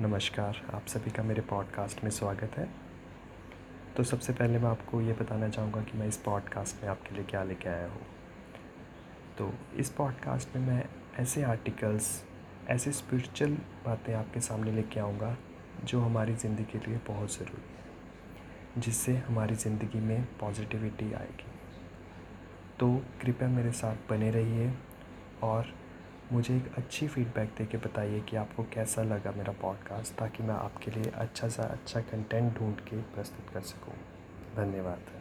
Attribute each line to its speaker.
Speaker 1: नमस्कार, आप सभी का मेरे पॉडकास्ट में स्वागत है। तो सबसे पहले मैं आपको ये बताना चाहूँगा कि मैं इस पॉडकास्ट में आपके लिए क्या लेके आया हूँ। तो इस पॉडकास्ट में मैं ऐसे आर्टिकल्स ऐसे स्पिरिचुअल बातें आपके सामने लेके आऊँगा, जो हमारी ज़िंदगी के लिए बहुत ज़रूरी है, जिससे हमारी ज़िंदगी में पॉजिटिविटी आएगी। तो कृपया मेरे साथ बने रहिए और मुझे एक अच्छी फ़ीडबैक दे के बताइए कि आपको कैसा लगा मेरा पॉडकास्ट ताकि मैं आपके लिए अच्छा सा अच्छा कंटेंट ढूंढ के प्रस्तुत कर सकूँ। धन्यवाद।